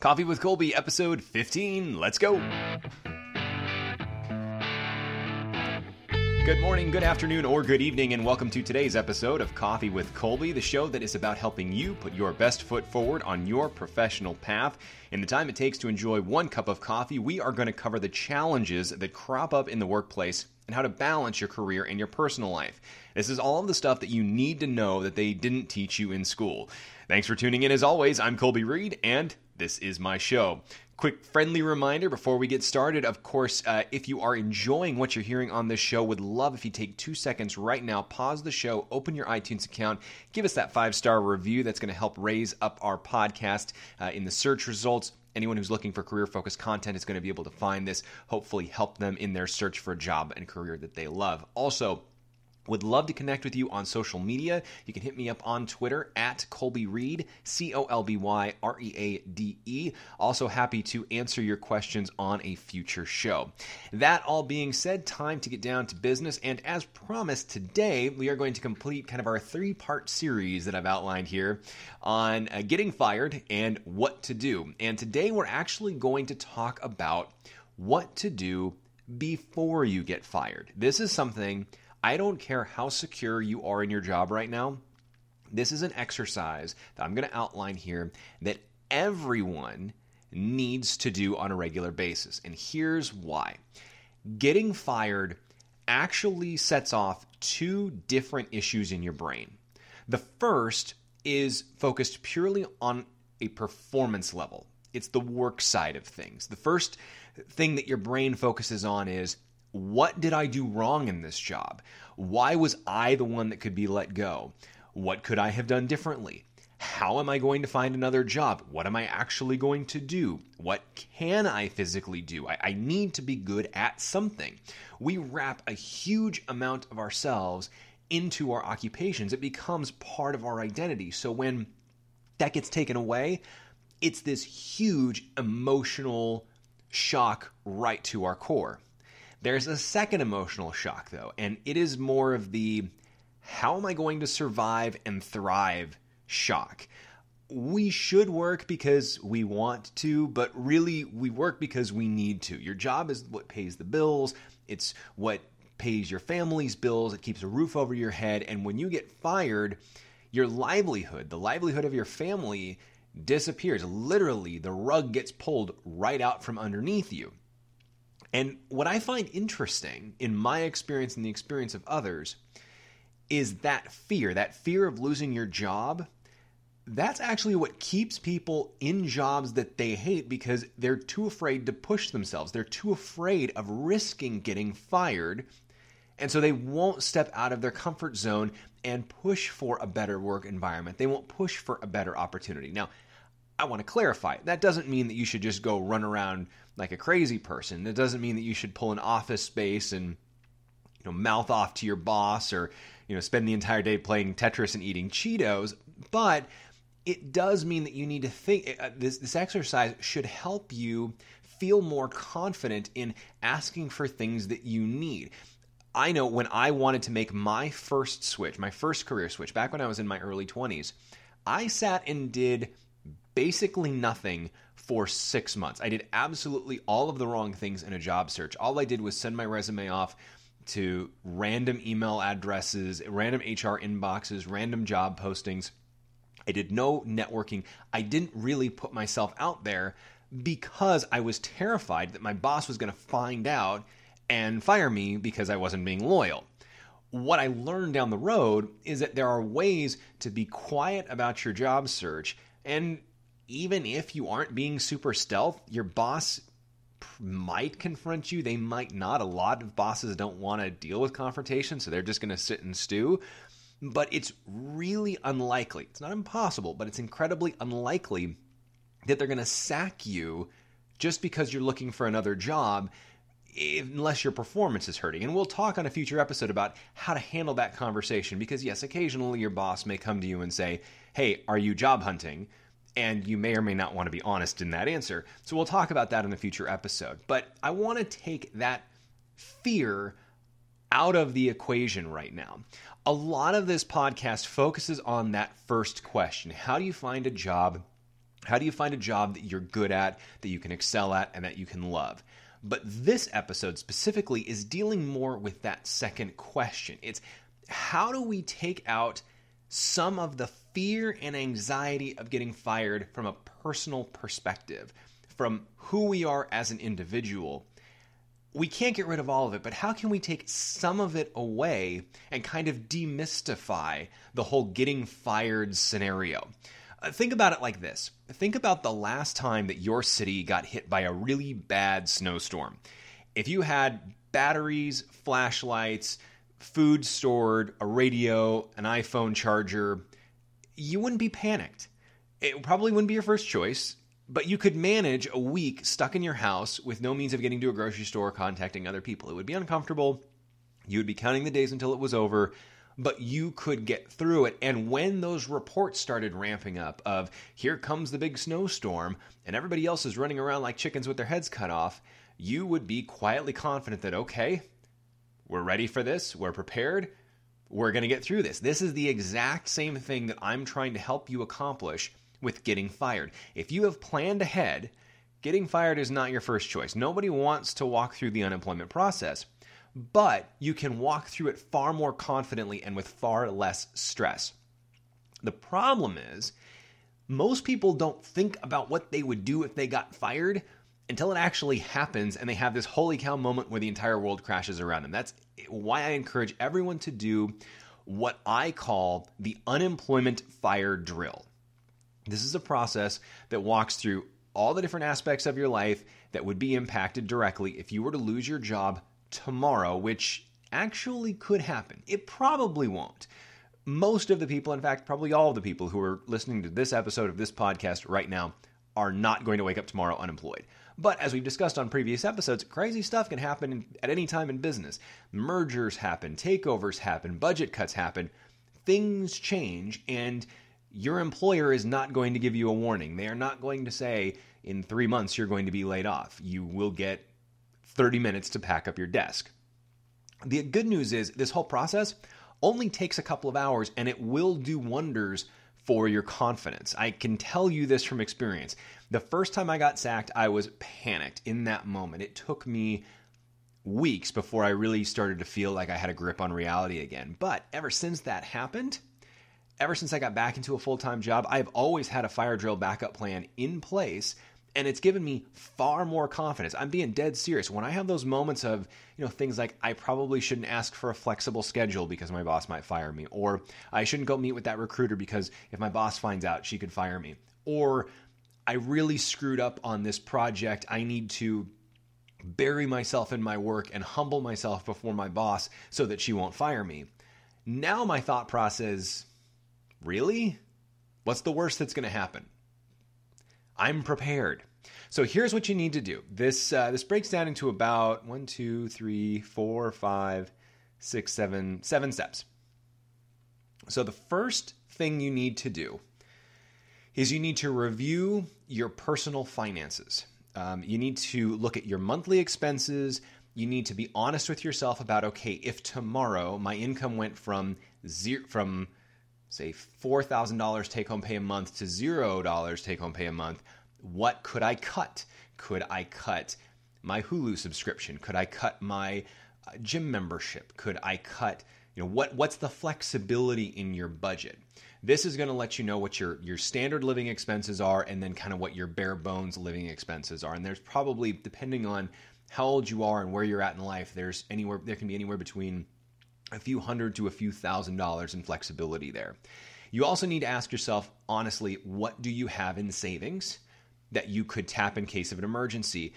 Coffee with Colby, episode 15. Let's go. Good morning, good afternoon, or good evening, and welcome to today's episode of Coffee with Colby, the show that is about helping you put your best foot forward on your professional path. In the time it takes to enjoy one cup of coffee, we are going to cover the challenges that crop up in the workplace and how to balance your career and your personal life. This is all of the stuff that you need to know that they didn't teach you in school. Thanks for tuning in as always. I'm Colby Reade, and this is my show. Quick friendly reminder before we get started. Of course, uh, if you are enjoying what you're hearing on this show, would love if you take two seconds right now, pause the show, open your iTunes account, give us that five star review. That's going to help raise up our podcast uh, in the search results anyone who's looking for career focused content is going to be able to find this, hopefully, help them in their search for a job and career that they love. Also, would love to connect with you on social media. You can hit me up on Twitter at Colby Reade, C O L B Y R E A D E. Also, happy to answer your questions on a future show. That all being said, time to get down to business. And as promised, today we are going to complete kind of our three part series that I've outlined here on uh, getting fired and what to do. And today we're actually going to talk about what to do before you get fired. This is something I don't care how secure you are in your job right now. This is an exercise that I'm going to outline here that everyone needs to do on a regular basis. And here's why getting fired actually sets off two different issues in your brain. The first is focused purely on a performance level, it's the work side of things. The first thing that your brain focuses on is what did I do wrong in this job? Why was I the one that could be let go? What could I have done differently? How am I going to find another job? What am I actually going to do? What can I physically do? I, I, need to be good at something. We wrap a huge amount of ourselves into our occupations, it becomes part of our identity. So when that gets taken away, it's this huge emotional shock right to our core. There's a second emotional shock, though, and it is more of the how am I going to survive and thrive shock. We should work because we want to, but really we work because we need to. Your job is what pays the bills, it's what pays your family's bills, it keeps a roof over your head, and when you get fired, your livelihood, the livelihood of your family, disappears. Literally, the rug gets pulled right out from underneath you. And what I find interesting in my experience and the experience of others is that fear, that fear of losing your job. That's actually what keeps people in jobs that they hate because they're too afraid to push themselves. They're too afraid of risking getting fired. And so they won't step out of their comfort zone and push for a better work environment. They won't push for a better opportunity. Now, I want to clarify that doesn't mean that you should just go run around like a crazy person. That doesn't mean that you should pull an office space and you know mouth off to your boss or you know spend the entire day playing Tetris and eating Cheetos, but it does mean that you need to think uh, this this exercise should help you feel more confident in asking for things that you need. I know when I wanted to make my first switch, my first career switch back when I was in my early 20s, I sat and did basically nothing for six months. I did absolutely all of the wrong things in a job search. All I did was send my resume off to random email addresses, random HR inboxes, random job postings. I did no networking. I didn't really put myself out there because I was terrified that my boss was going to find out and fire me because I wasn't being loyal. What I learned down the road is that there are ways to be quiet about your job search and even if you aren't being super stealth, your boss might confront you. They might not. A lot of bosses don't want to deal with confrontation, so they're just going to sit and stew. But it's really unlikely. It's not impossible, but it's incredibly unlikely that they're going to sack you just because you're looking for another job unless your performance is hurting. And we'll talk on a future episode about how to handle that conversation because, yes, occasionally your boss may come to you and say, Hey, are you job hunting? And you may or may not want to be honest in that answer. So we'll talk about that in a future episode. But I want to take that fear out of the equation right now. A lot of this podcast focuses on that first question How do you find a job How do you find a job that you're good at, that you can excel at, and that you can love? But this episode specifically is dealing more with that second question. It's how do we take out some of the fear and anxiety of getting fired from a personal perspective, from who we are as an individual? We can't get rid of all of it, but how can we take some of it away and kind of demystify the whole getting fired scenario? Uh, think about it like this think about the last time that your city got hit by a really bad snowstorm. If you had batteries, flashlights, food stored, a radio, an iPhone charger, you wouldn't be panicked. It probably wouldn't be your first choice, but you could manage a week stuck in your house with no means of getting to a grocery store or contacting other people. It would be uncomfortable. You would be counting the days until it was over, but you could get through it. And when those reports started ramping up of here comes the big snowstorm and everybody else is running around like chickens with their heads cut off, you would be quietly confident that okay, we're ready for this. We're prepared. We're going to get through this. This is the exact same thing that I'm trying to help you accomplish with getting fired. If you have planned ahead, getting fired is not your first choice. Nobody wants to walk through the unemployment process, but you can walk through it far more confidently and with far less stress. The problem is, most people don't think about what they would do if they got fired until it actually happens and they have this holy cow moment where the entire world crashes around them. That's why I encourage everyone to do what I call the unemployment fire drill. This is a process that walks through all the different aspects of your life that would be impacted directly if you were to lose your job tomorrow, which actually could happen. It probably won't. Most of the people, in fact, probably all of the people who are listening to this episode of this podcast right now, are not going to wake up tomorrow unemployed. But as we've discussed on previous episodes, crazy stuff can happen at any time in business. Mergers happen, takeovers happen, budget cuts happen, things change, and your employer is not going to give you a warning. They are not going to say, in three months, you're going to be laid off. You will get 30 minutes to pack up your desk. The good news is, this whole process only takes a couple of hours and it will do wonders for your confidence. I can tell you this from experience. The first time I got sacked, I was panicked in that moment. It took me weeks before I really started to feel like I had a grip on reality again. But ever since that happened, ever since I got back into a full time job, I've always had a fire drill backup plan in place and it's given me far more confidence. I'm being dead serious. When I have those moments of, you know, things like I probably shouldn't ask for a flexible schedule because my boss might fire me, or I shouldn't go meet with that recruiter because if my boss finds out, she could fire me, or I really screwed up on this project. I need to bury myself in my work and humble myself before my boss so that she won't fire me. Now my thought process, really? What's the worst that's going to happen? I'm prepared. So here's what you need to do. This uh, this breaks down into about one, two, three, four, five, six, seven, seven steps. So the first thing you need to do is you need to review your personal finances. Um, you need to look at your monthly expenses. You need to be honest with yourself about okay, if tomorrow my income went from zero from say $4,000 take home pay a month to $0 take home pay a month, what could I cut? Could I cut my Hulu subscription? Could I cut my uh, gym membership? Could I cut, you know, what what's the flexibility in your budget? This is going to let you know what your your standard living expenses are and then kind of what your bare bones living expenses are. And there's probably depending on how old you are and where you're at in life, there's anywhere there can be anywhere between a few hundred to a few thousand dollars in flexibility there. You also need to ask yourself honestly, what do you have in savings that you could tap in case of an emergency?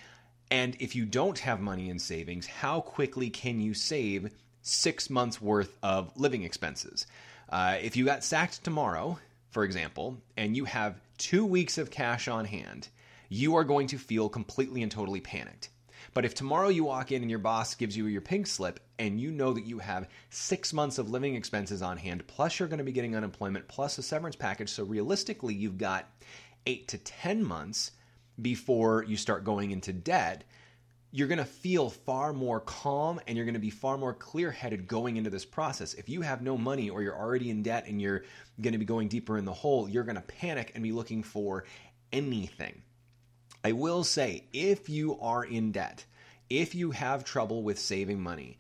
And if you don't have money in savings, how quickly can you save six months worth of living expenses? Uh, if you got sacked tomorrow, for example, and you have two weeks of cash on hand, you are going to feel completely and totally panicked. But if tomorrow you walk in and your boss gives you your pink slip and you know that you have six months of living expenses on hand, plus you're going to be getting unemployment, plus a severance package, so realistically you've got eight to 10 months before you start going into debt, you're going to feel far more calm and you're going to be far more clear headed going into this process. If you have no money or you're already in debt and you're going to be going deeper in the hole, you're going to panic and be looking for anything. I will say, if you are in debt, if you have trouble with saving money,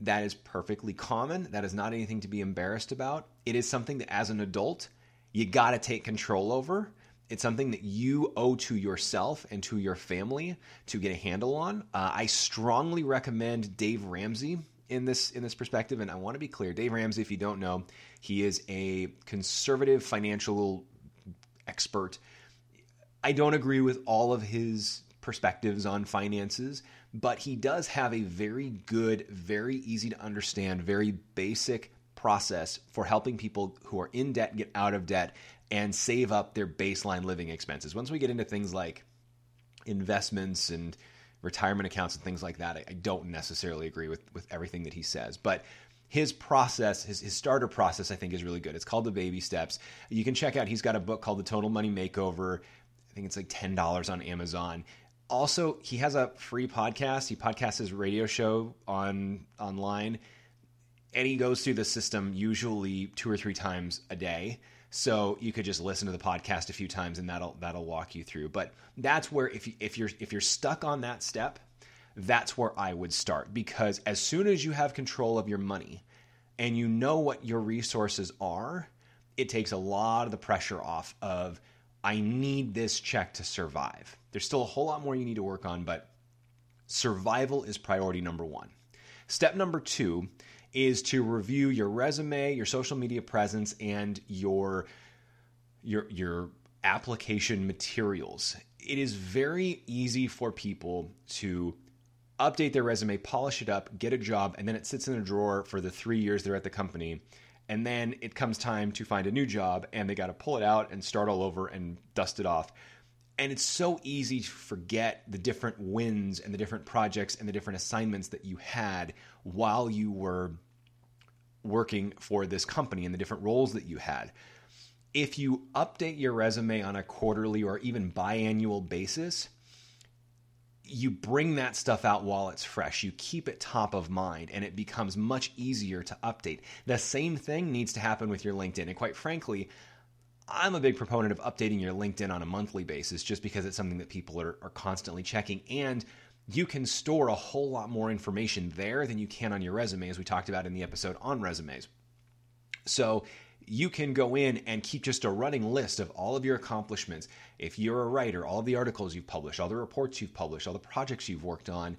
that is perfectly common. That is not anything to be embarrassed about. It is something that, as an adult, you got to take control over. It's something that you owe to yourself and to your family to get a handle on. Uh, I strongly recommend Dave Ramsey in this in this perspective, and I want to be clear. Dave Ramsey, if you don't know, he is a conservative financial expert. I don't agree with all of his perspectives on finances, but he does have a very good, very easy to understand, very basic process for helping people who are in debt get out of debt and save up their baseline living expenses. Once we get into things like investments and retirement accounts and things like that, I, don't necessarily agree with, with everything that he says. But his process, his, his starter process, I think is really good. It's called The Baby Steps. You can check out, he's got a book called The Total Money Makeover. Think it's like $10 on Amazon. Also, he has a free podcast. He podcasts his radio show on online and he goes through the system usually two or three times a day. So you could just listen to the podcast a few times, and that'll that'll walk you through. But that's where if if you're if you're stuck on that step, that's where I would start because as soon as you have control of your money and you know what your resources are, it takes a lot of the pressure off of I need this check to survive. There's still a whole lot more you need to work on, but survival is priority number 1. Step number 2 is to review your resume, your social media presence, and your your your application materials. It is very easy for people to update their resume, polish it up, get a job, and then it sits in a drawer for the three years they're at the company. And then it comes time to find a new job, and they got to pull it out and start all over and dust it off. And it's so easy to forget the different wins and the different projects and the different assignments that you had while you were working for this company and the different roles that you had. If you update your resume on a quarterly or even biannual basis, you bring that stuff out while it's fresh. You keep it top of mind and it becomes much easier to update. The same thing needs to happen with your LinkedIn. And quite frankly, I'm a big proponent of updating your LinkedIn on a monthly basis just because it's something that people are, are constantly checking. And you can store a whole lot more information there than you can on your resume, as we talked about in the episode on resumes. So you can go in and keep just a running list of all of your accomplishments. If you're a writer, all the articles you've published, all the reports you've published, all the projects you've worked on,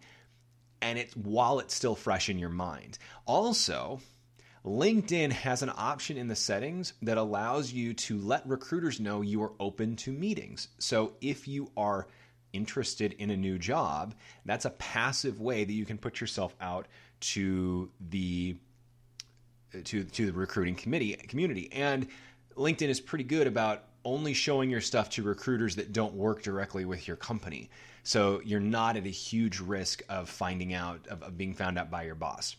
and it's while it's still fresh in your mind. Also, LinkedIn has an option in the settings that allows you to let recruiters know you are open to meetings. So if you are interested in a new job, that's a passive way that you can put yourself out to the to to the recruiting committee community. And LinkedIn is pretty good about only showing your stuff to recruiters that don't work directly with your company. So you're not at a huge risk of finding out of, of being found out by your boss.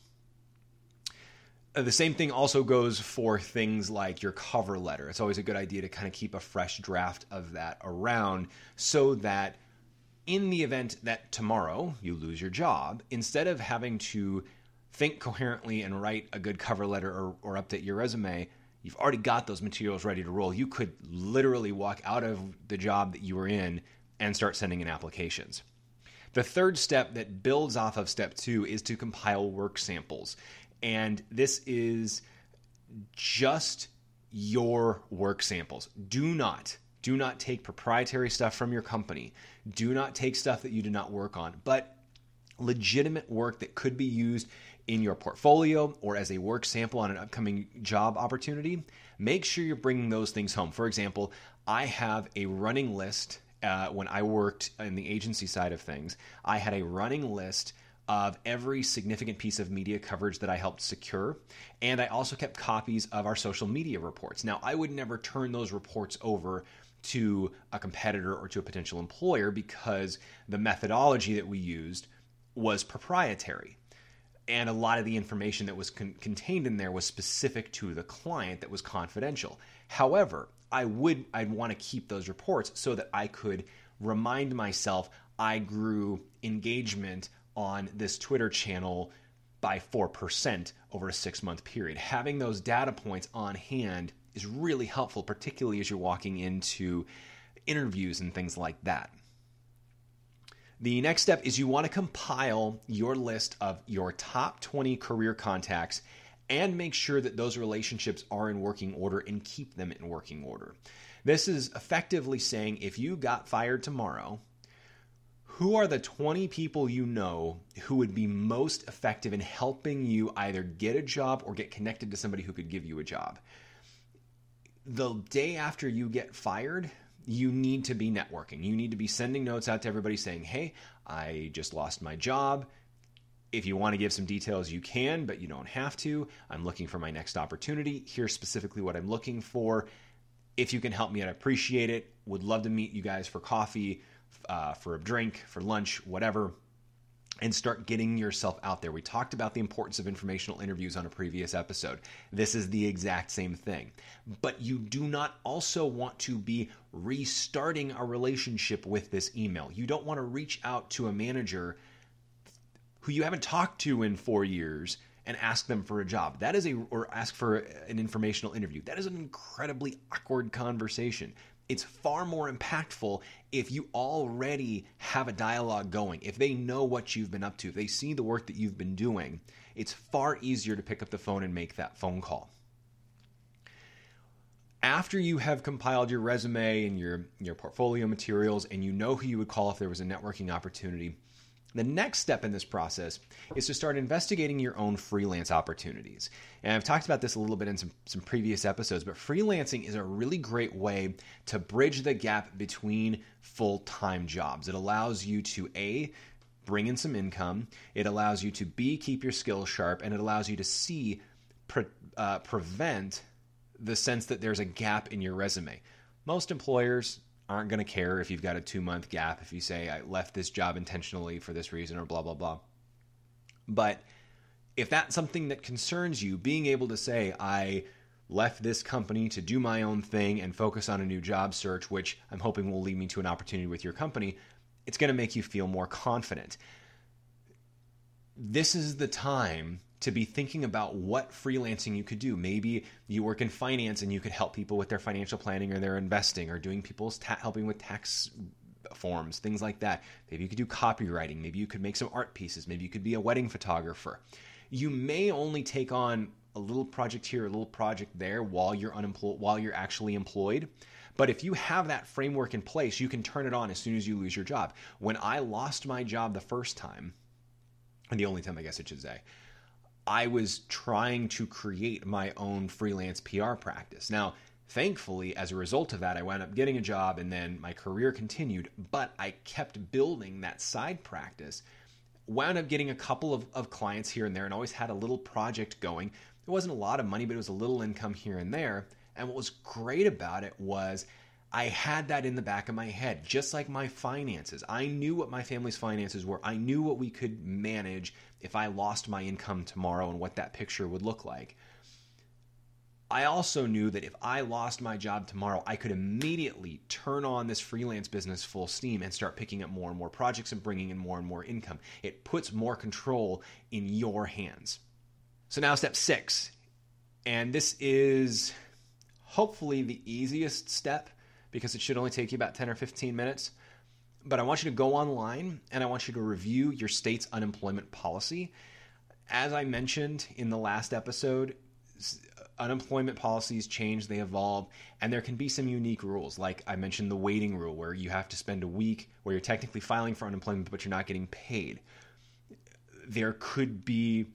Uh, the same thing also goes for things like your cover letter. It's always a good idea to kind of keep a fresh draft of that around so that in the event that tomorrow you lose your job, instead of having to think coherently and write a good cover letter or, or update your resume, you've already got those materials ready to roll. You could literally walk out of the job that you were in and start sending in applications. The third step that builds off of step two is to compile work samples. And this is just your work samples. Do not do not take proprietary stuff from your company. Do not take stuff that you did not work on, but legitimate work that could be used in your portfolio or as a work sample on an upcoming job opportunity. Make sure you're bringing those things home. For example, I have a running list uh, when I worked in the agency side of things. I had a running list of every significant piece of media coverage that I helped secure. And I also kept copies of our social media reports. Now, I would never turn those reports over to a competitor or to a potential employer because the methodology that we used was proprietary. And a lot of the information that was con- contained in there was specific to the client that was confidential. However, I would I'd want to keep those reports so that I could remind myself I grew engagement on this Twitter channel by 4% over a 6-month period. Having those data points on hand is really helpful, particularly as you're walking into interviews and things like that. The next step is you want to compile your list of your top 20 career contacts and make sure that those relationships are in working order and keep them in working order. This is effectively saying if you got fired tomorrow, who are the 20 people you know who would be most effective in helping you either get a job or get connected to somebody who could give you a job? The day after you get fired, you need to be networking. You need to be sending notes out to everybody saying, hey, I just lost my job. If you want to give some details, you can, but you don't have to. I'm looking for my next opportunity. Here's specifically what I'm looking for. If you can help me, I'd appreciate it. Would love to meet you guys for coffee, uh, for a drink, for lunch, whatever and start getting yourself out there. We talked about the importance of informational interviews on a previous episode. This is the exact same thing. But you do not also want to be restarting a relationship with this email. You don't want to reach out to a manager who you haven't talked to in four years and ask them for a job. That is a, or ask for an informational interview. That is an incredibly awkward conversation it's far more impactful if you already have a dialogue going. If they know what you've been up to, if they see the work that you've been doing, it's far easier to pick up the phone and make that phone call. After you have compiled your resume and your, your portfolio materials and you know who you would call if there was a networking opportunity, the next step in this process is to start investigating your own freelance opportunities. And I've talked about this a little bit in some, some previous episodes, but freelancing is a really great way to bridge the gap between full time jobs. It allows you to A, bring in some income, it allows you to B, keep your skills sharp, and it allows you to C, pre- uh, prevent the sense that there's a gap in your resume. Most employers aren't going to care if you've got a two month gap, if you say, I left this job intentionally for this reason or blah, blah, blah. But if that's something that concerns you, being able to say, I left this company to do my own thing and focus on a new job search, which I'm hoping will lead me to an opportunity with your company, it's going to make you feel more confident. This is the time to be thinking about what freelancing you could do. Maybe you work in finance and you could help people with their financial planning or their investing or doing people's ta- helping with tax forms, things like that. Maybe you could do copywriting. Maybe you could make some art pieces. Maybe you could be a wedding photographer. You may only take on a little project here, a little project there while you're unemployed, while you're actually employed. But if you have that framework in place, you can turn it on as soon as you lose your job. When I lost my job the first time, and the only time I guess I should say, I was trying to create my own freelance PR practice. Now, thankfully, as a result of that, I wound up getting a job and then my career continued, but I kept building that side practice. Wound up getting a couple of, of clients here and there and always had a little project going. It wasn't a lot of money, but it was a little income here and there. And what was great about it was I had that in the back of my head, just like my finances. I knew what my family's finances were. I knew what we could manage if I lost my income tomorrow and what that picture would look like. I also knew that if I lost my job tomorrow, I could immediately turn on this freelance business full steam and start picking up more and more projects and bringing in more and more income. It puts more control in your hands. So now, step six, and this is hopefully the easiest step because it should only take you about 10 or 15 minutes. But I want you to go online and I want you to review your state's unemployment policy. As I mentioned in the last episode, unemployment policies change, they evolve, and there can be some unique rules. Like I mentioned, the waiting rule, where you have to spend a week where you're technically filing for unemployment, but you're not getting paid. There could be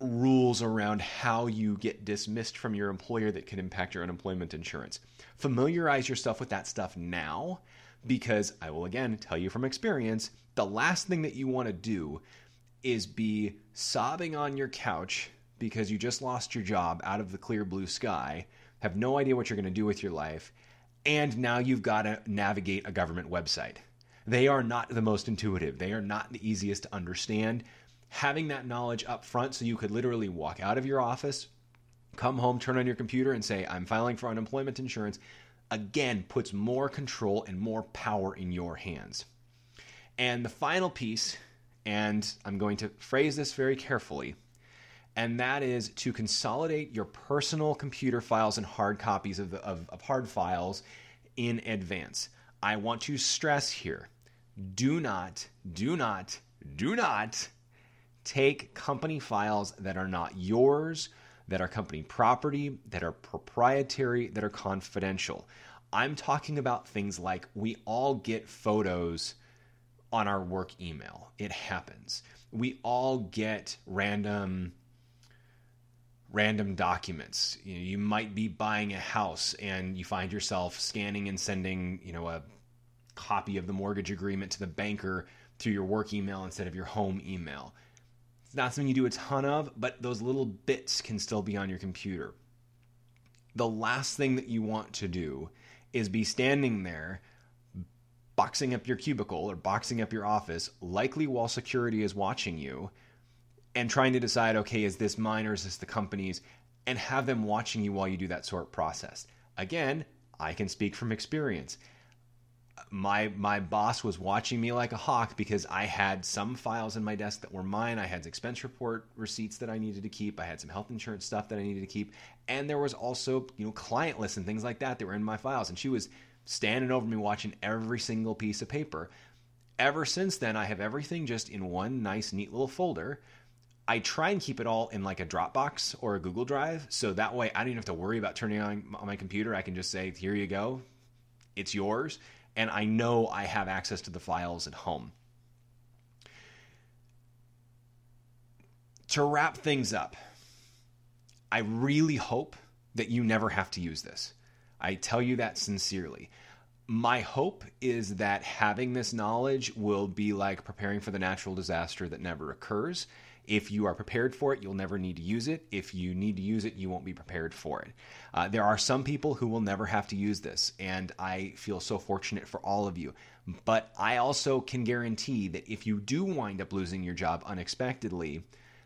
rules around how you get dismissed from your employer that can impact your unemployment insurance. Familiarize yourself with that stuff now because I will again tell you from experience the last thing that you want to do is be sobbing on your couch because you just lost your job out of the clear blue sky, have no idea what you're going to do with your life, and now you've got to navigate a government website. They are not the most intuitive, they are not the easiest to understand having that knowledge up front so you could literally walk out of your office, come home, turn on your computer, and say, I'm filing for unemployment insurance, again puts more control and more power in your hands. And the final piece, and I'm going to phrase this very carefully, and that is to consolidate your personal computer files and hard copies of, the, of, of hard files in advance. I want to stress here do not, do not, do not take company files that are not yours, that are company property, that are proprietary, that are confidential. I'm talking about things like we all get photos on our work email. It happens. We all get random random documents. You, know, you might be buying a house and you find yourself scanning and sending, you know, a copy of the mortgage agreement to the banker through your work email instead of your home email. It's not something you do a ton of, but those little bits can still be on your computer. The last thing that you want to do is be standing there boxing up your cubicle or boxing up your office, likely while security is watching you, and trying to decide, okay, is this mine or is this the company's, and have them watching you while you do that sort process. Again, I can speak from experience. My my boss was watching me like a hawk because I had some files in my desk that were mine. I had expense report receipts that I needed to keep. I had some health insurance stuff that I needed to keep, and there was also you know client lists and things like that that were in my files. And she was standing over me watching every single piece of paper. Ever since then, I have everything just in one nice, neat little folder. I try and keep it all in like a Dropbox or a Google Drive, so that way I don't even have to worry about turning on, on my computer. I can just say, "Here you go, it's yours," and I know I have access to the files at home. To wrap things up, I really hope that you never have to use this. I tell you that sincerely. My hope is that having this knowledge will be like preparing for the natural disaster that never occurs. If you are prepared for it, you'll never need to use it. If you need to use it, you won't be prepared for it. Uh, there are some people who will never have to use this, and I feel so fortunate for all of you. But I also can guarantee that if you do wind up losing your job unexpectedly,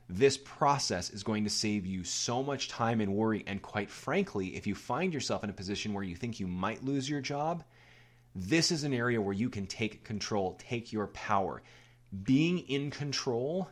this process is going to save you so much time and worry. And quite frankly, if you find yourself in a position where you think you might lose your job, this is an area where you can take control, take your power. Being in control,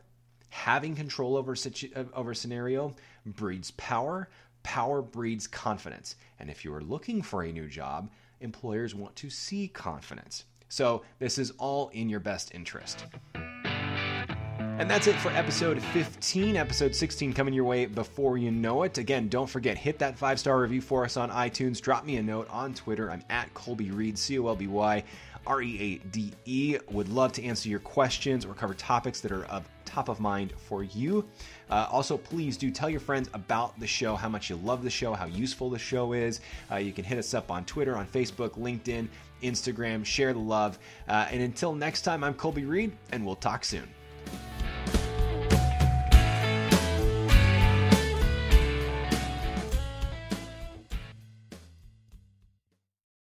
having control over situ- over scenario breeds power. Power breeds confidence. And if you are looking for a new job, employers want to see confidence. So, this is all in your best interest. And that's it for episode 15. Episode 16 coming your way before you know it. Again, don't forget, hit that five star review for us on iTunes. Drop me a note on Twitter. I'm at Colby Reade, C O L B Y R E A D E. Would love to answer your questions or cover topics that are of top of mind for you. Uh, also, please do tell your friends about the show, how much you love the show, how useful the show is. Uh, you can hit us up on Twitter, on Facebook, LinkedIn, Instagram. Share the love. Uh, and until next time, I'm Colby Reade, and we'll talk soon.